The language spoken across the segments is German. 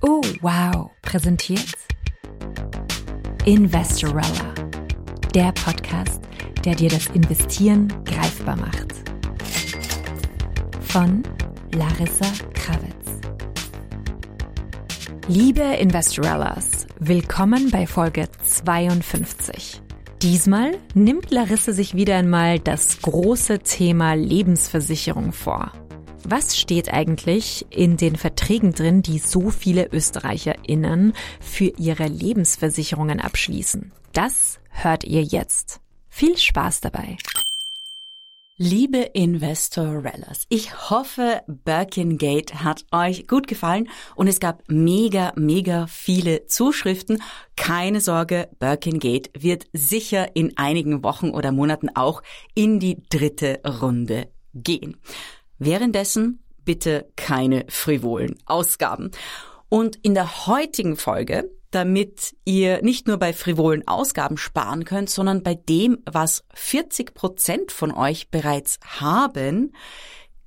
Oh, wow. Präsentiert Investorella. Der Podcast, der dir das Investieren greifbar macht. Von Larissa Kravitz. Liebe Investorellas, willkommen bei Folge 52. Diesmal nimmt Larissa sich wieder einmal das große Thema Lebensversicherung vor. Was steht eigentlich in den Verträgen drin, die so viele ÖsterreicherInnen für ihre Lebensversicherungen abschließen? Das hört ihr jetzt. Viel Spaß dabei! Liebe Investorellas, ich hoffe, Birkingate hat euch gut gefallen und es gab mega, mega viele Zuschriften. Keine Sorge, Birkingate wird sicher in einigen Wochen oder Monaten auch in die dritte Runde gehen. Währenddessen bitte keine frivolen Ausgaben. Und in der heutigen Folge, damit ihr nicht nur bei frivolen Ausgaben sparen könnt, sondern bei dem, was 40 Prozent von euch bereits haben,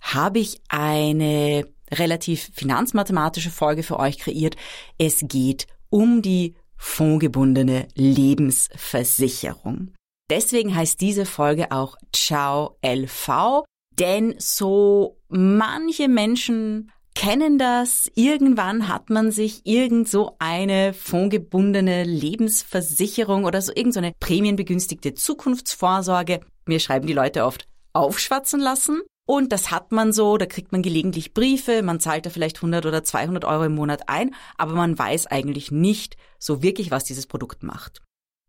habe ich eine relativ finanzmathematische Folge für euch kreiert. Es geht um die fondgebundene Lebensversicherung. Deswegen heißt diese Folge auch Ciao LV, denn so manche Menschen kennen das. Irgendwann hat man sich irgend so eine fondgebundene Lebensversicherung oder so irgend so eine prämienbegünstigte Zukunftsvorsorge. Mir schreiben die Leute oft aufschwatzen lassen. Und das hat man so, da kriegt man gelegentlich Briefe, man zahlt da vielleicht 100 oder 200 Euro im Monat ein, aber man weiß eigentlich nicht so wirklich, was dieses Produkt macht.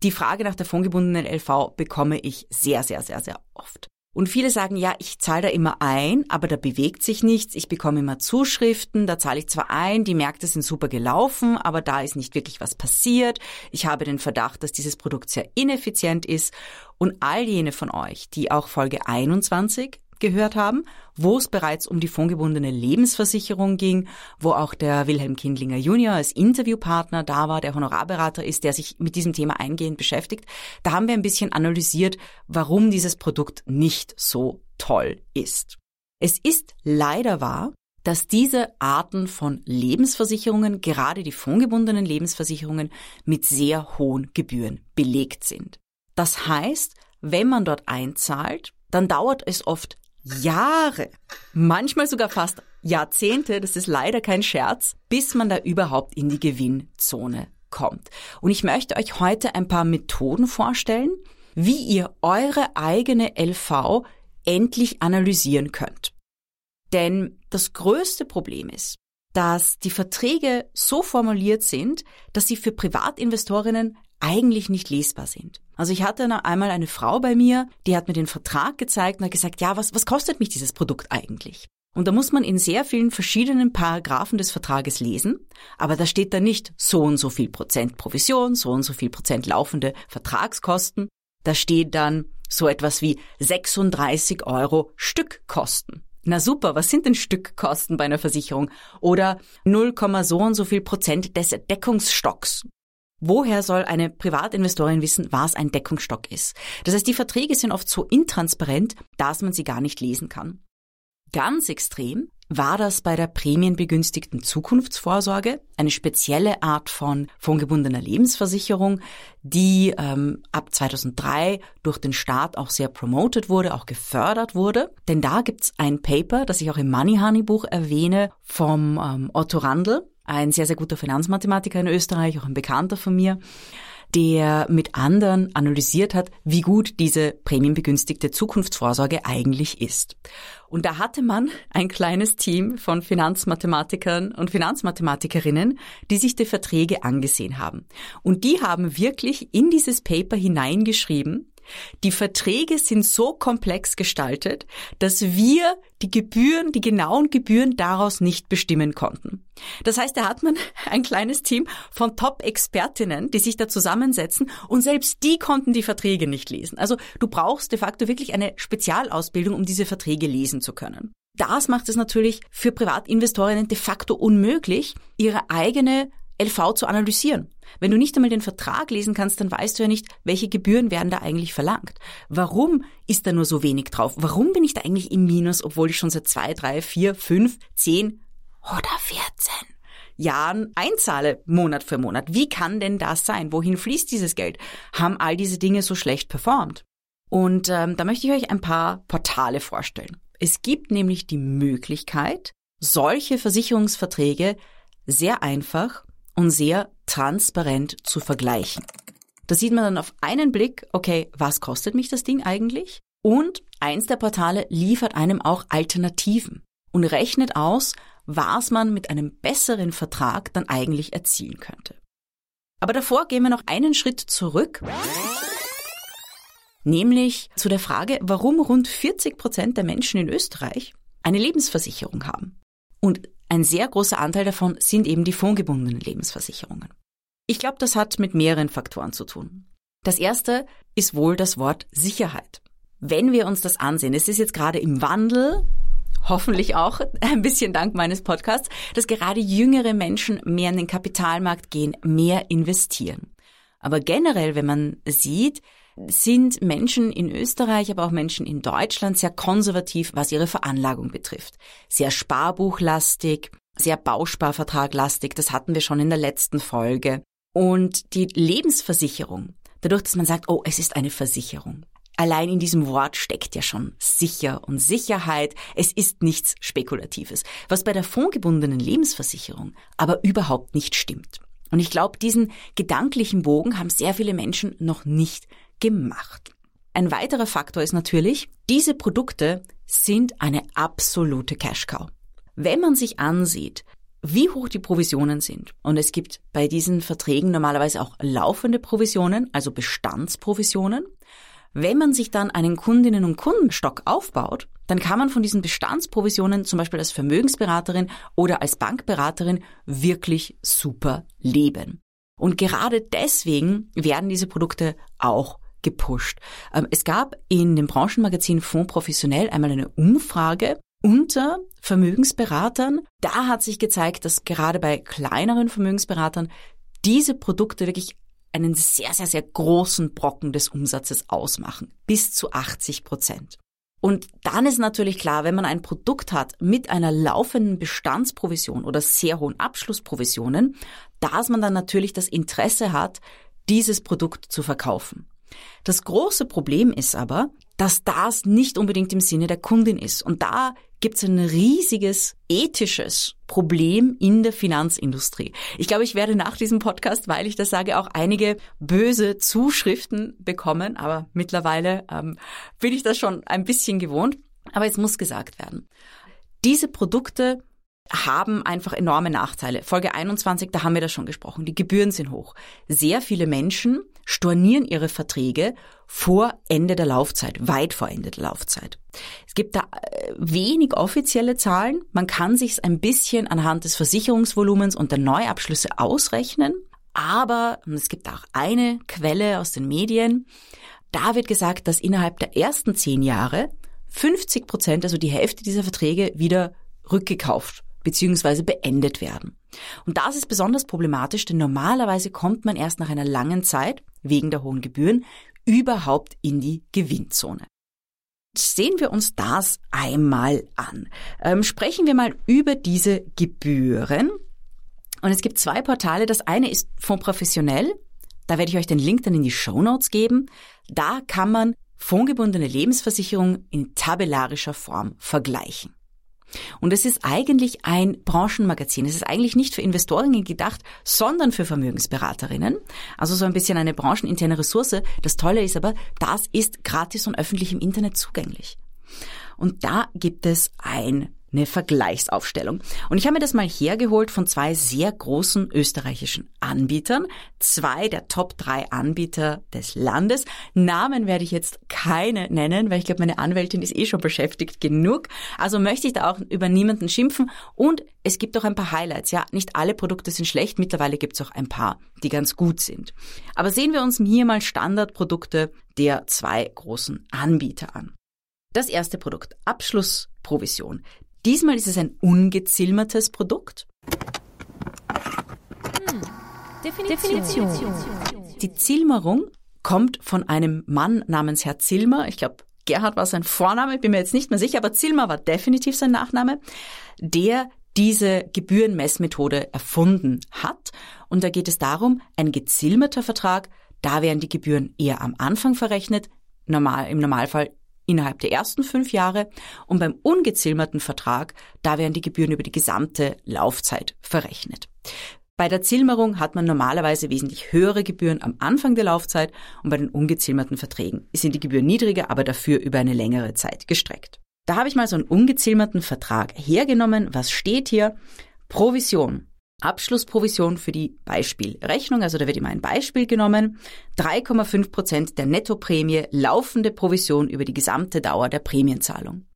Die Frage nach der fondgebundenen LV bekomme ich sehr, sehr, sehr, sehr oft. Und viele sagen, ja, ich zahle da immer ein, aber da bewegt sich nichts. Ich bekomme immer Zuschriften, da zahle ich zwar ein, die Märkte sind super gelaufen, aber da ist nicht wirklich was passiert. Ich habe den Verdacht, dass dieses Produkt sehr ineffizient ist. Und all jene von euch, die auch Folge 21 gehört haben, wo es bereits um die fondgebundene Lebensversicherung ging, wo auch der Wilhelm Kindlinger Junior als Interviewpartner da war, der Honorarberater ist, der sich mit diesem Thema eingehend beschäftigt. Da haben wir ein bisschen analysiert, warum dieses Produkt nicht so toll ist. Es ist leider wahr, dass diese Arten von Lebensversicherungen, gerade die fondgebundenen Lebensversicherungen, mit sehr hohen Gebühren belegt sind. Das heißt, wenn man dort einzahlt, dann dauert es oft Jahre, manchmal sogar fast Jahrzehnte, das ist leider kein Scherz, bis man da überhaupt in die Gewinnzone kommt. Und ich möchte euch heute ein paar Methoden vorstellen, wie ihr eure eigene LV endlich analysieren könnt. Denn das größte Problem ist, dass die Verträge so formuliert sind, dass sie für Privatinvestorinnen eigentlich nicht lesbar sind. Also ich hatte einmal eine Frau bei mir, die hat mir den Vertrag gezeigt und hat gesagt, ja, was, was kostet mich dieses Produkt eigentlich? Und da muss man in sehr vielen verschiedenen Paragraphen des Vertrages lesen, aber da steht da nicht so und so viel Prozent Provision, so und so viel Prozent laufende Vertragskosten. Da steht dann so etwas wie 36 Euro Stückkosten. Na super, was sind denn Stückkosten bei einer Versicherung? Oder 0, so und so viel Prozent des Deckungsstocks. Woher soll eine Privatinvestorin wissen, was ein Deckungsstock ist? Das heißt, die Verträge sind oft so intransparent, dass man sie gar nicht lesen kann. Ganz extrem war das bei der prämienbegünstigten Zukunftsvorsorge, eine spezielle Art von fondgebundener Lebensversicherung, die ähm, ab 2003 durch den Staat auch sehr promoted wurde, auch gefördert wurde. Denn da gibt's ein Paper, das ich auch im Money Honey Buch erwähne, vom ähm, Otto Randl, ein sehr, sehr guter Finanzmathematiker in Österreich, auch ein Bekannter von mir, der mit anderen analysiert hat, wie gut diese prämienbegünstigte Zukunftsvorsorge eigentlich ist. Und da hatte man ein kleines Team von Finanzmathematikern und Finanzmathematikerinnen, die sich die Verträge angesehen haben. Und die haben wirklich in dieses Paper hineingeschrieben, die Verträge sind so komplex gestaltet, dass wir die Gebühren, die genauen Gebühren daraus nicht bestimmen konnten. Das heißt, da hat man ein kleines Team von Top-Expertinnen, die sich da zusammensetzen und selbst die konnten die Verträge nicht lesen. Also du brauchst de facto wirklich eine Spezialausbildung, um diese Verträge lesen zu können. Das macht es natürlich für Privatinvestorinnen de facto unmöglich, ihre eigene LV zu analysieren. Wenn du nicht einmal den Vertrag lesen kannst, dann weißt du ja nicht, welche Gebühren werden da eigentlich verlangt. Warum ist da nur so wenig drauf? Warum bin ich da eigentlich im Minus, obwohl ich schon seit zwei, drei, vier, fünf, zehn oder vierzehn Jahren einzahle, Monat für Monat? Wie kann denn das sein? Wohin fließt dieses Geld? Haben all diese Dinge so schlecht performt? Und ähm, da möchte ich euch ein paar Portale vorstellen. Es gibt nämlich die Möglichkeit, solche Versicherungsverträge sehr einfach und sehr transparent zu vergleichen. Da sieht man dann auf einen Blick, okay, was kostet mich das Ding eigentlich? Und eins der Portale liefert einem auch Alternativen und rechnet aus, was man mit einem besseren Vertrag dann eigentlich erzielen könnte. Aber davor gehen wir noch einen Schritt zurück, nämlich zu der Frage, warum rund 40 Prozent der Menschen in Österreich eine Lebensversicherung haben. Und ein sehr großer Anteil davon sind eben die fondgebundenen Lebensversicherungen. Ich glaube, das hat mit mehreren Faktoren zu tun. Das erste ist wohl das Wort Sicherheit. Wenn wir uns das ansehen, es ist jetzt gerade im Wandel, hoffentlich auch ein bisschen dank meines Podcasts, dass gerade jüngere Menschen mehr in den Kapitalmarkt gehen, mehr investieren. Aber generell, wenn man sieht, sind Menschen in Österreich, aber auch Menschen in Deutschland sehr konservativ, was ihre Veranlagung betrifft. Sehr sparbuchlastig, sehr Bausparvertraglastig, das hatten wir schon in der letzten Folge. Und die Lebensversicherung, dadurch, dass man sagt, oh, es ist eine Versicherung. Allein in diesem Wort steckt ja schon sicher und Sicherheit. Es ist nichts Spekulatives, was bei der fondgebundenen Lebensversicherung aber überhaupt nicht stimmt. Und ich glaube, diesen gedanklichen Bogen haben sehr viele Menschen noch nicht gemacht. Ein weiterer Faktor ist natürlich, diese Produkte sind eine absolute Cash-Cow. Wenn man sich ansieht, wie hoch die Provisionen sind, und es gibt bei diesen Verträgen normalerweise auch laufende Provisionen, also Bestandsprovisionen, wenn man sich dann einen Kundinnen- und Kundenstock aufbaut, dann kann man von diesen Bestandsprovisionen zum Beispiel als Vermögensberaterin oder als Bankberaterin wirklich super leben. Und gerade deswegen werden diese Produkte auch gepusht. Ähm, es gab in dem Branchenmagazin Fonds Professionell einmal eine Umfrage unter Vermögensberatern. Da hat sich gezeigt, dass gerade bei kleineren Vermögensberatern diese Produkte wirklich einen sehr, sehr, sehr großen Brocken des Umsatzes ausmachen. Bis zu 80 Prozent. Und dann ist natürlich klar, wenn man ein Produkt hat mit einer laufenden Bestandsprovision oder sehr hohen Abschlussprovisionen, dass man dann natürlich das Interesse hat, dieses Produkt zu verkaufen. Das große Problem ist aber, dass das nicht unbedingt im Sinne der Kundin ist. Und da gibt es ein riesiges ethisches Problem in der Finanzindustrie. Ich glaube, ich werde nach diesem Podcast, weil ich das sage, auch einige böse Zuschriften bekommen. Aber mittlerweile ähm, bin ich das schon ein bisschen gewohnt. Aber es muss gesagt werden. Diese Produkte haben einfach enorme Nachteile. Folge 21, da haben wir das schon gesprochen. Die Gebühren sind hoch. Sehr viele Menschen stornieren ihre Verträge vor Ende der Laufzeit, weit vor Ende der Laufzeit. Es gibt da äh, wenig offizielle Zahlen. Man kann sich ein bisschen anhand des Versicherungsvolumens und der Neuabschlüsse ausrechnen. Aber es gibt auch eine Quelle aus den Medien. Da wird gesagt, dass innerhalb der ersten zehn Jahre 50 Prozent, also die Hälfte dieser Verträge wieder rückgekauft bzw. beendet werden. Und das ist besonders problematisch, denn normalerweise kommt man erst nach einer langen Zeit, wegen der hohen Gebühren, überhaupt in die Gewinnzone. Sehen wir uns das einmal an. Ähm, sprechen wir mal über diese Gebühren. Und es gibt zwei Portale. Das eine ist Fonds Professionell. Da werde ich euch den Link dann in die Show Notes geben. Da kann man fondgebundene Lebensversicherung in tabellarischer Form vergleichen. Und es ist eigentlich ein Branchenmagazin. Es ist eigentlich nicht für Investorinnen gedacht, sondern für Vermögensberaterinnen. Also so ein bisschen eine brancheninterne Ressource. Das Tolle ist aber, das ist gratis und öffentlich im Internet zugänglich. Und da gibt es ein eine Vergleichsaufstellung. Und ich habe mir das mal hergeholt von zwei sehr großen österreichischen Anbietern, zwei der Top drei Anbieter des Landes. Namen werde ich jetzt keine nennen, weil ich glaube, meine Anwältin ist eh schon beschäftigt genug. Also möchte ich da auch über niemanden schimpfen. Und es gibt auch ein paar Highlights. Ja, nicht alle Produkte sind schlecht. Mittlerweile gibt es auch ein paar, die ganz gut sind. Aber sehen wir uns hier mal Standardprodukte der zwei großen Anbieter an. Das erste Produkt, Abschlussprovision. Diesmal ist es ein ungezilmertes Produkt. Hm. Definition. Die Zilmerung kommt von einem Mann namens Herr Zilmer. Ich glaube, Gerhard war sein Vorname, bin mir jetzt nicht mehr sicher, aber Zilmer war definitiv sein Nachname, der diese Gebührenmessmethode erfunden hat. Und da geht es darum, ein gezilmerter Vertrag, da werden die Gebühren eher am Anfang verrechnet, normal, im Normalfall innerhalb der ersten fünf Jahre und beim ungezilmerten Vertrag, da werden die Gebühren über die gesamte Laufzeit verrechnet. Bei der Zilmerung hat man normalerweise wesentlich höhere Gebühren am Anfang der Laufzeit und bei den ungezilmerten Verträgen sind die Gebühren niedriger, aber dafür über eine längere Zeit gestreckt. Da habe ich mal so einen ungezilmerten Vertrag hergenommen. Was steht hier? Provision. Abschlussprovision für die Beispielrechnung, also da wird immer ein Beispiel genommen, 3,5 Prozent der Nettoprämie, laufende Provision über die gesamte Dauer der Prämienzahlung.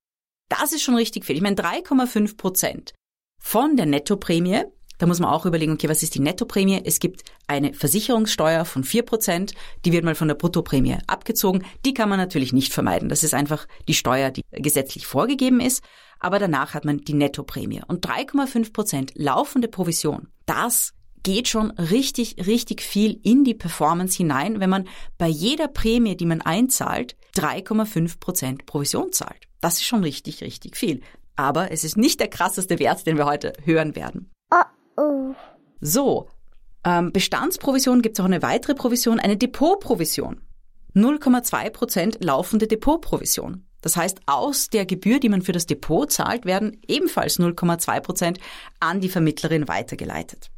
Das ist schon richtig viel. Ich meine, 3,5 Prozent von der Nettoprämie da muss man auch überlegen, okay, was ist die Nettoprämie? Es gibt eine Versicherungssteuer von vier Prozent, die wird mal von der Bruttoprämie abgezogen. Die kann man natürlich nicht vermeiden. Das ist einfach die Steuer, die gesetzlich vorgegeben ist. Aber danach hat man die Nettoprämie. Und 3,5 Prozent laufende Provision, das geht schon richtig, richtig viel in die Performance hinein, wenn man bei jeder Prämie, die man einzahlt, 3,5 Prozent Provision zahlt. Das ist schon richtig, richtig viel. Aber es ist nicht der krasseste Wert, den wir heute hören werden. So, ähm, Bestandsprovision gibt es auch eine weitere Provision, eine Depotprovision. 0,2 Prozent laufende Depotprovision. Das heißt, aus der Gebühr, die man für das Depot zahlt, werden ebenfalls 0,2 Prozent an die Vermittlerin weitergeleitet.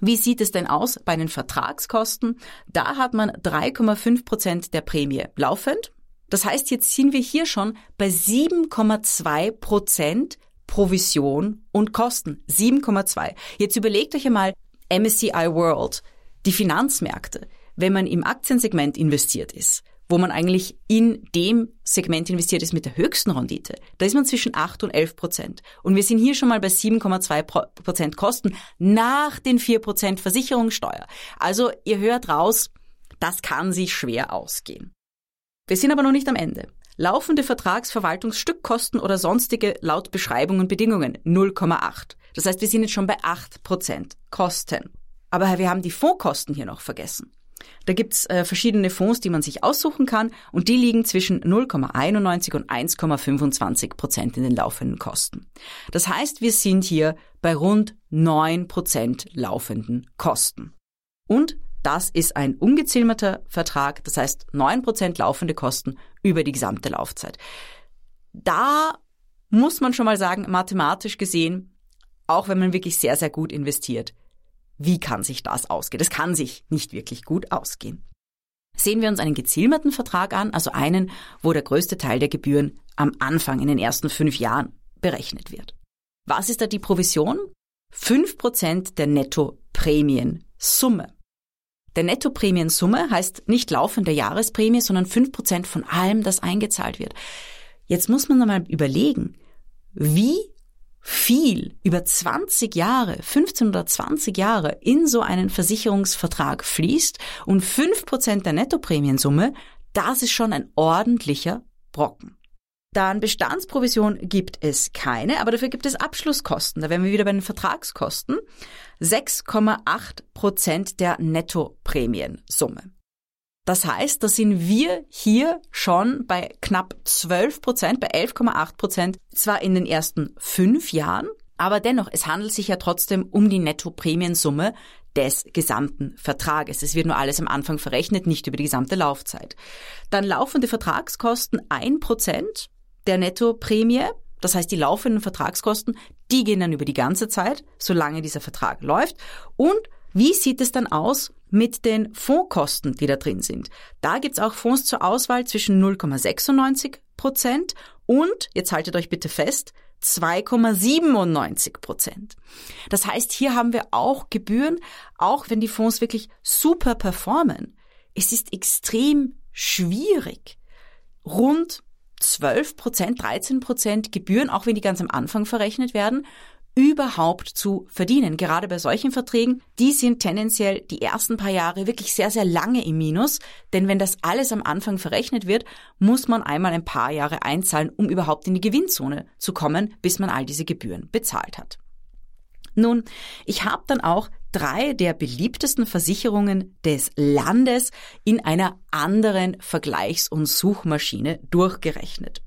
Wie sieht es denn aus bei den Vertragskosten? Da hat man 3,5 Prozent der Prämie laufend. Das heißt, jetzt sind wir hier schon bei 7,2 Prozent Provision und Kosten. 7,2. Jetzt überlegt euch einmal MSCI World, die Finanzmärkte, wenn man im Aktiensegment investiert ist, wo man eigentlich in dem Segment investiert ist mit der höchsten Rendite, da ist man zwischen 8 und 11 Prozent. Und wir sind hier schon mal bei 7,2 Prozent Kosten nach den 4 Prozent Versicherungssteuer. Also ihr hört raus, das kann sich schwer ausgehen. Wir sind aber noch nicht am Ende. Laufende Vertragsverwaltungsstückkosten oder sonstige laut Beschreibung und Bedingungen 0,8. Das heißt, wir sind jetzt schon bei 8 Prozent Kosten. Aber wir haben die Fondskosten hier noch vergessen. Da gibt's äh, verschiedene Fonds, die man sich aussuchen kann und die liegen zwischen 0,91 und 1,25 Prozent in den laufenden Kosten. Das heißt, wir sind hier bei rund 9 Prozent laufenden Kosten. Und das ist ein ungezilmerter Vertrag, das heißt 9% laufende Kosten über die gesamte Laufzeit. Da muss man schon mal sagen, mathematisch gesehen, auch wenn man wirklich sehr, sehr gut investiert, wie kann sich das ausgehen? Das kann sich nicht wirklich gut ausgehen. Sehen wir uns einen gezilmerten Vertrag an, also einen, wo der größte Teil der Gebühren am Anfang in den ersten fünf Jahren berechnet wird. Was ist da die Provision? Fünf Prozent der Nettoprämiensumme. Der Nettoprämiensumme heißt nicht laufende Jahresprämie, sondern fünf Prozent von allem, das eingezahlt wird. Jetzt muss man mal überlegen, wie viel über 20 Jahre, 15 oder 20 Jahre in so einen Versicherungsvertrag fließt und fünf Prozent der Nettoprämiensumme, das ist schon ein ordentlicher Brocken. Dann Bestandsprovision gibt es keine, aber dafür gibt es Abschlusskosten. Da wären wir wieder bei den Vertragskosten. 6,8 Prozent der Nettoprämiensumme. Das heißt, da sind wir hier schon bei knapp 12 Prozent, bei 11,8 Prozent, zwar in den ersten fünf Jahren, aber dennoch, es handelt sich ja trotzdem um die Nettoprämiensumme des gesamten Vertrages. Es wird nur alles am Anfang verrechnet, nicht über die gesamte Laufzeit. Dann laufende Vertragskosten 1 Prozent der Nettoprämie. Das heißt, die laufenden Vertragskosten, die gehen dann über die ganze Zeit, solange dieser Vertrag läuft. Und wie sieht es dann aus mit den Fondskosten, die da drin sind? Da gibt's auch Fonds zur Auswahl zwischen 0,96 Prozent und, jetzt haltet euch bitte fest, 2,97 Prozent. Das heißt, hier haben wir auch Gebühren, auch wenn die Fonds wirklich super performen. Es ist extrem schwierig, rund 12 Prozent, 13 Prozent Gebühren, auch wenn die ganz am Anfang verrechnet werden, überhaupt zu verdienen. Gerade bei solchen Verträgen, die sind tendenziell die ersten paar Jahre wirklich sehr, sehr lange im Minus. Denn wenn das alles am Anfang verrechnet wird, muss man einmal ein paar Jahre einzahlen, um überhaupt in die Gewinnzone zu kommen, bis man all diese Gebühren bezahlt hat. Nun, ich habe dann auch drei der beliebtesten Versicherungen des Landes in einer anderen Vergleichs- und Suchmaschine durchgerechnet.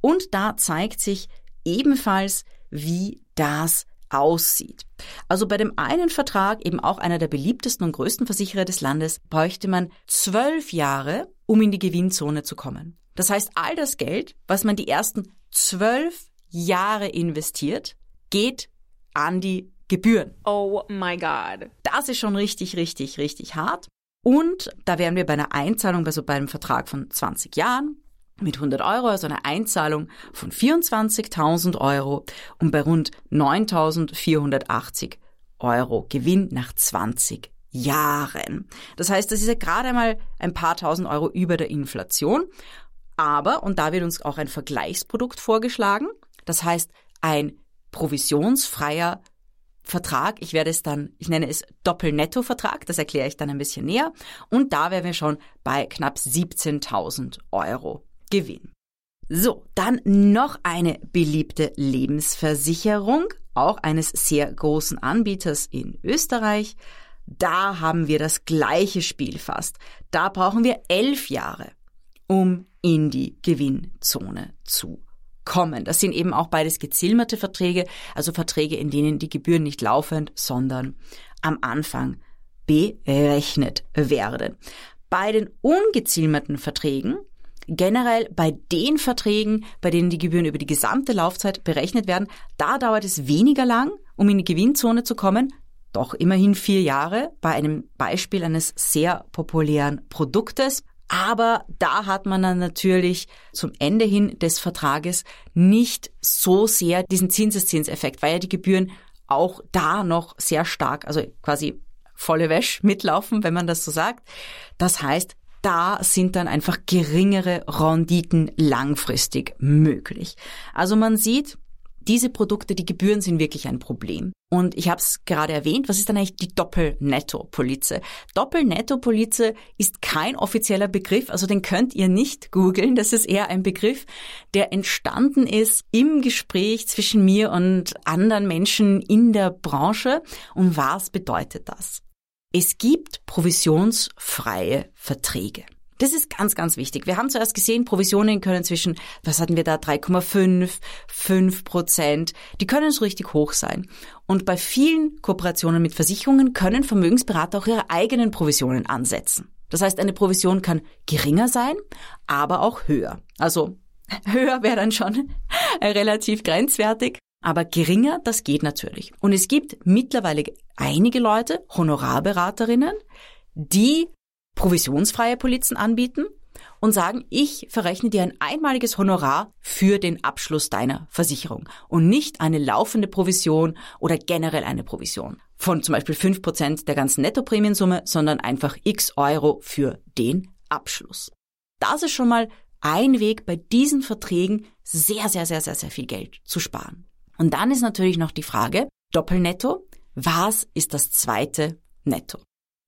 Und da zeigt sich ebenfalls, wie das aussieht. Also bei dem einen Vertrag, eben auch einer der beliebtesten und größten Versicherer des Landes, bräuchte man zwölf Jahre, um in die Gewinnzone zu kommen. Das heißt, all das Geld, was man die ersten zwölf Jahre investiert, geht an die Gebühren. Oh my God. Das ist schon richtig, richtig, richtig hart. Und da wären wir bei einer Einzahlung, also bei einem Vertrag von 20 Jahren mit 100 Euro, also eine Einzahlung von 24.000 Euro und bei rund 9.480 Euro Gewinn nach 20 Jahren. Das heißt, das ist ja gerade einmal ein paar tausend Euro über der Inflation. Aber, und da wird uns auch ein Vergleichsprodukt vorgeschlagen, das heißt ein provisionsfreier Vertrag. Ich werde es dann, ich nenne es Doppelnetto-Vertrag, das erkläre ich dann ein bisschen näher. Und da wären wir schon bei knapp 17.000 Euro Gewinn. So, dann noch eine beliebte Lebensversicherung, auch eines sehr großen Anbieters in Österreich. Da haben wir das gleiche Spiel fast. Da brauchen wir elf Jahre, um in die Gewinnzone zu kommen. Das sind eben auch beides gezilmerte Verträge, also Verträge, in denen die Gebühren nicht laufend, sondern am Anfang berechnet werden. Bei den ungezilmerten Verträgen, generell bei den Verträgen, bei denen die Gebühren über die gesamte Laufzeit berechnet werden, da dauert es weniger lang, um in die Gewinnzone zu kommen, doch immerhin vier Jahre bei einem Beispiel eines sehr populären Produktes. Aber da hat man dann natürlich zum Ende hin des Vertrages nicht so sehr diesen Zinseszinseffekt, weil ja die Gebühren auch da noch sehr stark, also quasi volle Wäsche mitlaufen, wenn man das so sagt. Das heißt, da sind dann einfach geringere Renditen langfristig möglich. Also man sieht, diese Produkte, die Gebühren sind wirklich ein Problem. Und ich habe es gerade erwähnt, was ist dann eigentlich die Doppelnetto-Polize? Doppelnetto-Polize ist kein offizieller Begriff, also den könnt ihr nicht googeln. Das ist eher ein Begriff, der entstanden ist im Gespräch zwischen mir und anderen Menschen in der Branche. Und was bedeutet das? Es gibt provisionsfreie Verträge. Das ist ganz, ganz wichtig. Wir haben zuerst gesehen, Provisionen können zwischen, was hatten wir da, 3,5, 5 Prozent, die können so richtig hoch sein. Und bei vielen Kooperationen mit Versicherungen können Vermögensberater auch ihre eigenen Provisionen ansetzen. Das heißt, eine Provision kann geringer sein, aber auch höher. Also höher wäre dann schon relativ grenzwertig. Aber geringer, das geht natürlich. Und es gibt mittlerweile einige Leute, Honorarberaterinnen, die provisionsfreie Polizen anbieten und sagen, ich verrechne dir ein einmaliges Honorar für den Abschluss deiner Versicherung und nicht eine laufende Provision oder generell eine Provision von zum Beispiel fünf Prozent der ganzen Nettoprämiensumme, sondern einfach x Euro für den Abschluss. Das ist schon mal ein Weg, bei diesen Verträgen sehr, sehr, sehr, sehr, sehr viel Geld zu sparen. Und dann ist natürlich noch die Frage, Doppelnetto, was ist das zweite Netto?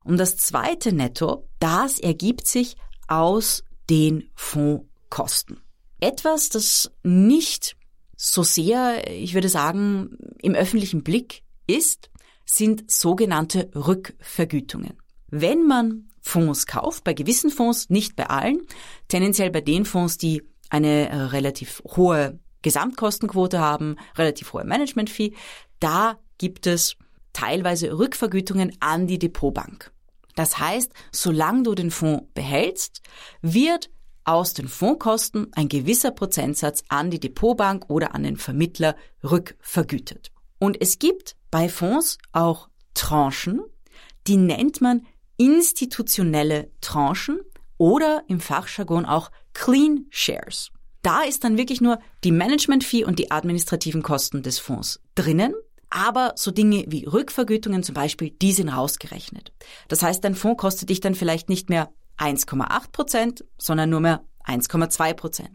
Und das zweite Netto, das ergibt sich aus den Fondskosten. Etwas, das nicht so sehr, ich würde sagen, im öffentlichen Blick ist, sind sogenannte Rückvergütungen. Wenn man Fonds kauft, bei gewissen Fonds, nicht bei allen, tendenziell bei den Fonds, die eine relativ hohe Gesamtkostenquote haben, relativ hohe Management-Fee, da gibt es teilweise Rückvergütungen an die Depotbank. Das heißt, solange du den Fonds behältst, wird aus den Fondskosten ein gewisser Prozentsatz an die Depotbank oder an den Vermittler rückvergütet. Und es gibt bei Fonds auch Tranchen, die nennt man institutionelle Tranchen oder im Fachjargon auch Clean Shares. Da ist dann wirklich nur die Management-Fee und die administrativen Kosten des Fonds drinnen aber so Dinge wie Rückvergütungen zum Beispiel, die sind rausgerechnet. Das heißt, dein Fonds kostet dich dann vielleicht nicht mehr 1,8 Prozent, sondern nur mehr 1,2 Prozent.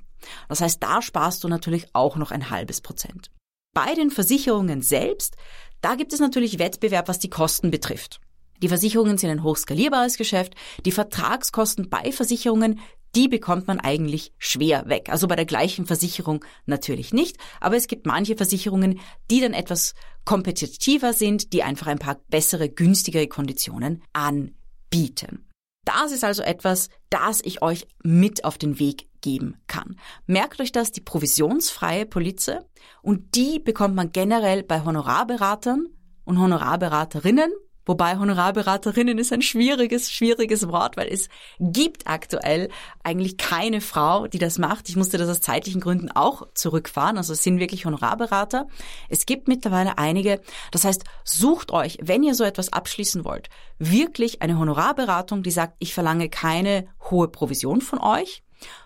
Das heißt, da sparst du natürlich auch noch ein halbes Prozent. Bei den Versicherungen selbst, da gibt es natürlich Wettbewerb, was die Kosten betrifft. Die Versicherungen sind ein hochskalierbares Geschäft. Die Vertragskosten bei Versicherungen, die bekommt man eigentlich schwer weg. Also bei der gleichen Versicherung natürlich nicht, aber es gibt manche Versicherungen, die dann etwas kompetitiver sind, die einfach ein paar bessere, günstigere Konditionen anbieten. Das ist also etwas, das ich euch mit auf den Weg geben kann. Merkt euch das, die provisionsfreie Polize und die bekommt man generell bei Honorarberatern und Honorarberaterinnen Wobei Honorarberaterinnen ist ein schwieriges, schwieriges Wort, weil es gibt aktuell eigentlich keine Frau, die das macht. Ich musste das aus zeitlichen Gründen auch zurückfahren. Also es sind wirklich Honorarberater. Es gibt mittlerweile einige. Das heißt, sucht euch, wenn ihr so etwas abschließen wollt, wirklich eine Honorarberatung, die sagt, ich verlange keine hohe Provision von euch,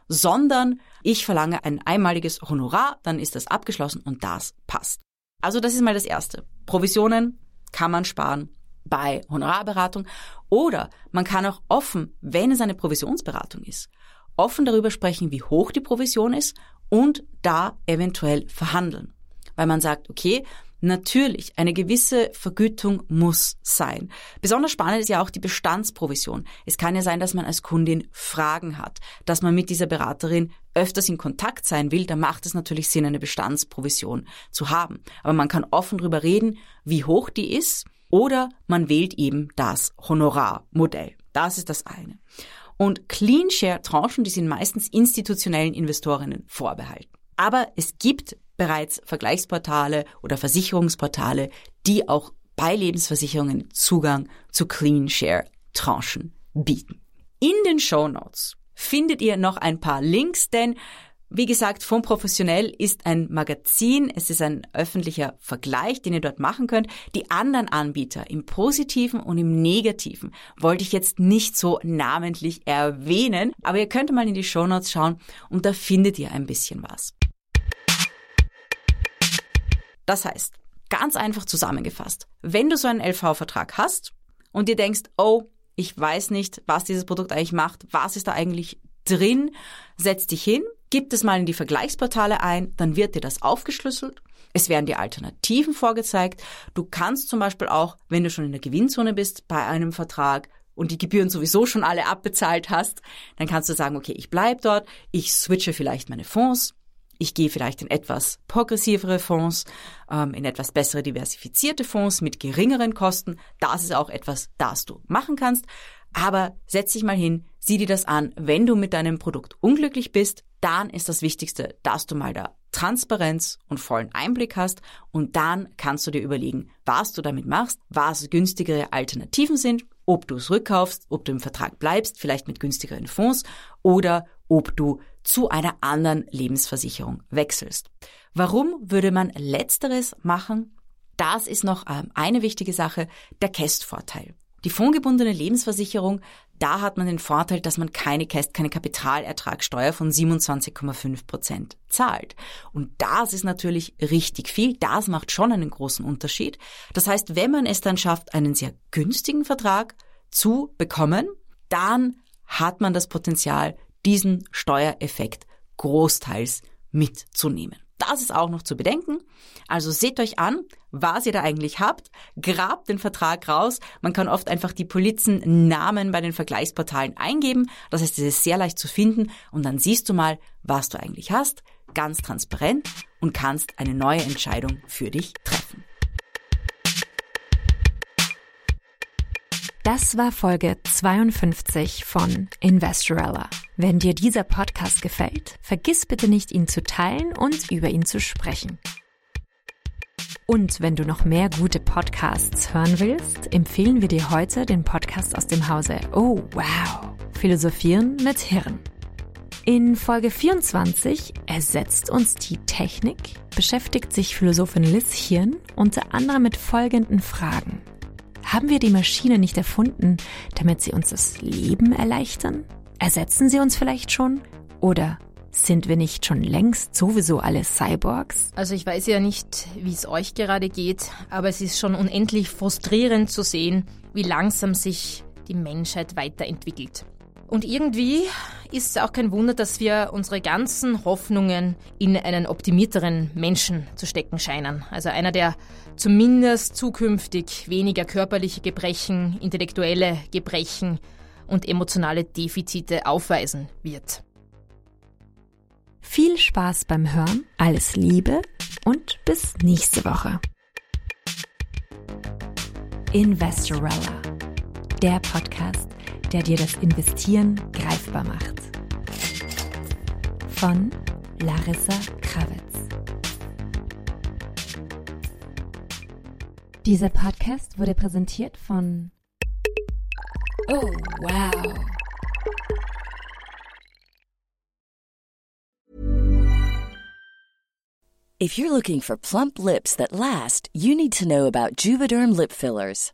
sondern ich verlange ein einmaliges Honorar, dann ist das abgeschlossen und das passt. Also das ist mal das Erste. Provisionen kann man sparen bei Honorarberatung oder man kann auch offen, wenn es eine Provisionsberatung ist, offen darüber sprechen, wie hoch die Provision ist und da eventuell verhandeln. Weil man sagt, okay, Natürlich, eine gewisse Vergütung muss sein. Besonders spannend ist ja auch die Bestandsprovision. Es kann ja sein, dass man als Kundin Fragen hat, dass man mit dieser Beraterin öfters in Kontakt sein will, da macht es natürlich Sinn, eine Bestandsprovision zu haben. Aber man kann offen darüber reden, wie hoch die ist oder man wählt eben das Honorarmodell. Das ist das eine. Und Clean Share Tranchen, die sind meistens institutionellen Investorinnen vorbehalten. Aber es gibt bereits Vergleichsportale oder Versicherungsportale, die auch bei Lebensversicherungen Zugang zu Clean Share Tranchen bieten. In den Show Notes findet ihr noch ein paar Links, denn wie gesagt, von Professionell ist ein Magazin, es ist ein öffentlicher Vergleich, den ihr dort machen könnt. Die anderen Anbieter im positiven und im negativen wollte ich jetzt nicht so namentlich erwähnen, aber ihr könnt mal in die Shownotes schauen und da findet ihr ein bisschen was. Das heißt, ganz einfach zusammengefasst, wenn du so einen LV-Vertrag hast und dir denkst, oh, ich weiß nicht, was dieses Produkt eigentlich macht, was ist da eigentlich drin, setz dich hin, gib es mal in die Vergleichsportale ein, dann wird dir das aufgeschlüsselt. Es werden dir Alternativen vorgezeigt. Du kannst zum Beispiel auch, wenn du schon in der Gewinnzone bist, bei einem Vertrag und die Gebühren sowieso schon alle abbezahlt hast, dann kannst du sagen, okay, ich bleib dort, ich switche vielleicht meine Fonds, ich gehe vielleicht in etwas progressivere Fonds, ähm, in etwas bessere diversifizierte Fonds mit geringeren Kosten. Das ist auch etwas, das du machen kannst. Aber setz dich mal hin, sieh dir das an. Wenn du mit deinem Produkt unglücklich bist, dann ist das Wichtigste, dass du mal da Transparenz und vollen Einblick hast und dann kannst du dir überlegen, was du damit machst, was günstigere Alternativen sind, ob du es rückkaufst, ob du im Vertrag bleibst, vielleicht mit günstigeren Fonds oder ob du zu einer anderen Lebensversicherung wechselst. Warum würde man letzteres machen? Das ist noch ähm, eine wichtige Sache, der Kästvorteil. Die fondgebundene Lebensversicherung, da hat man den Vorteil, dass man keine keine Kapitalertragssteuer von 27,5 Prozent zahlt. Und das ist natürlich richtig viel. Das macht schon einen großen Unterschied. Das heißt, wenn man es dann schafft, einen sehr günstigen Vertrag zu bekommen, dann hat man das Potenzial, diesen Steuereffekt großteils mitzunehmen. Das ist auch noch zu bedenken. Also seht euch an, was ihr da eigentlich habt, grabt den Vertrag raus. Man kann oft einfach die Polizennamen bei den Vergleichsportalen eingeben. Das heißt, es ist sehr leicht zu finden und dann siehst du mal, was du eigentlich hast, ganz transparent und kannst eine neue Entscheidung für dich treffen. Das war Folge 52 von Investorella. Wenn dir dieser Podcast gefällt, vergiss bitte nicht, ihn zu teilen und über ihn zu sprechen. Und wenn du noch mehr gute Podcasts hören willst, empfehlen wir dir heute den Podcast aus dem Hause Oh Wow, Philosophieren mit Hirn. In Folge 24 ersetzt uns die Technik, beschäftigt sich Philosophin Liz Hirn unter anderem mit folgenden Fragen. Haben wir die Maschine nicht erfunden, damit sie uns das Leben erleichtern? Ersetzen sie uns vielleicht schon? Oder sind wir nicht schon längst sowieso alle Cyborgs? Also ich weiß ja nicht, wie es euch gerade geht, aber es ist schon unendlich frustrierend zu sehen, wie langsam sich die Menschheit weiterentwickelt. Und irgendwie ist es auch kein Wunder, dass wir unsere ganzen Hoffnungen in einen optimierteren Menschen zu stecken scheinen. Also einer, der zumindest zukünftig weniger körperliche Gebrechen, intellektuelle Gebrechen und emotionale Defizite aufweisen wird. Viel Spaß beim Hören, alles Liebe und bis nächste Woche. Investorella, der Podcast, der dir das Investieren greifbar macht. Von Larissa Krawitz. Dieser Podcast wurde präsentiert von Oh, wow. If you're looking for plump lips that last, you need to know about Juvederm lip fillers.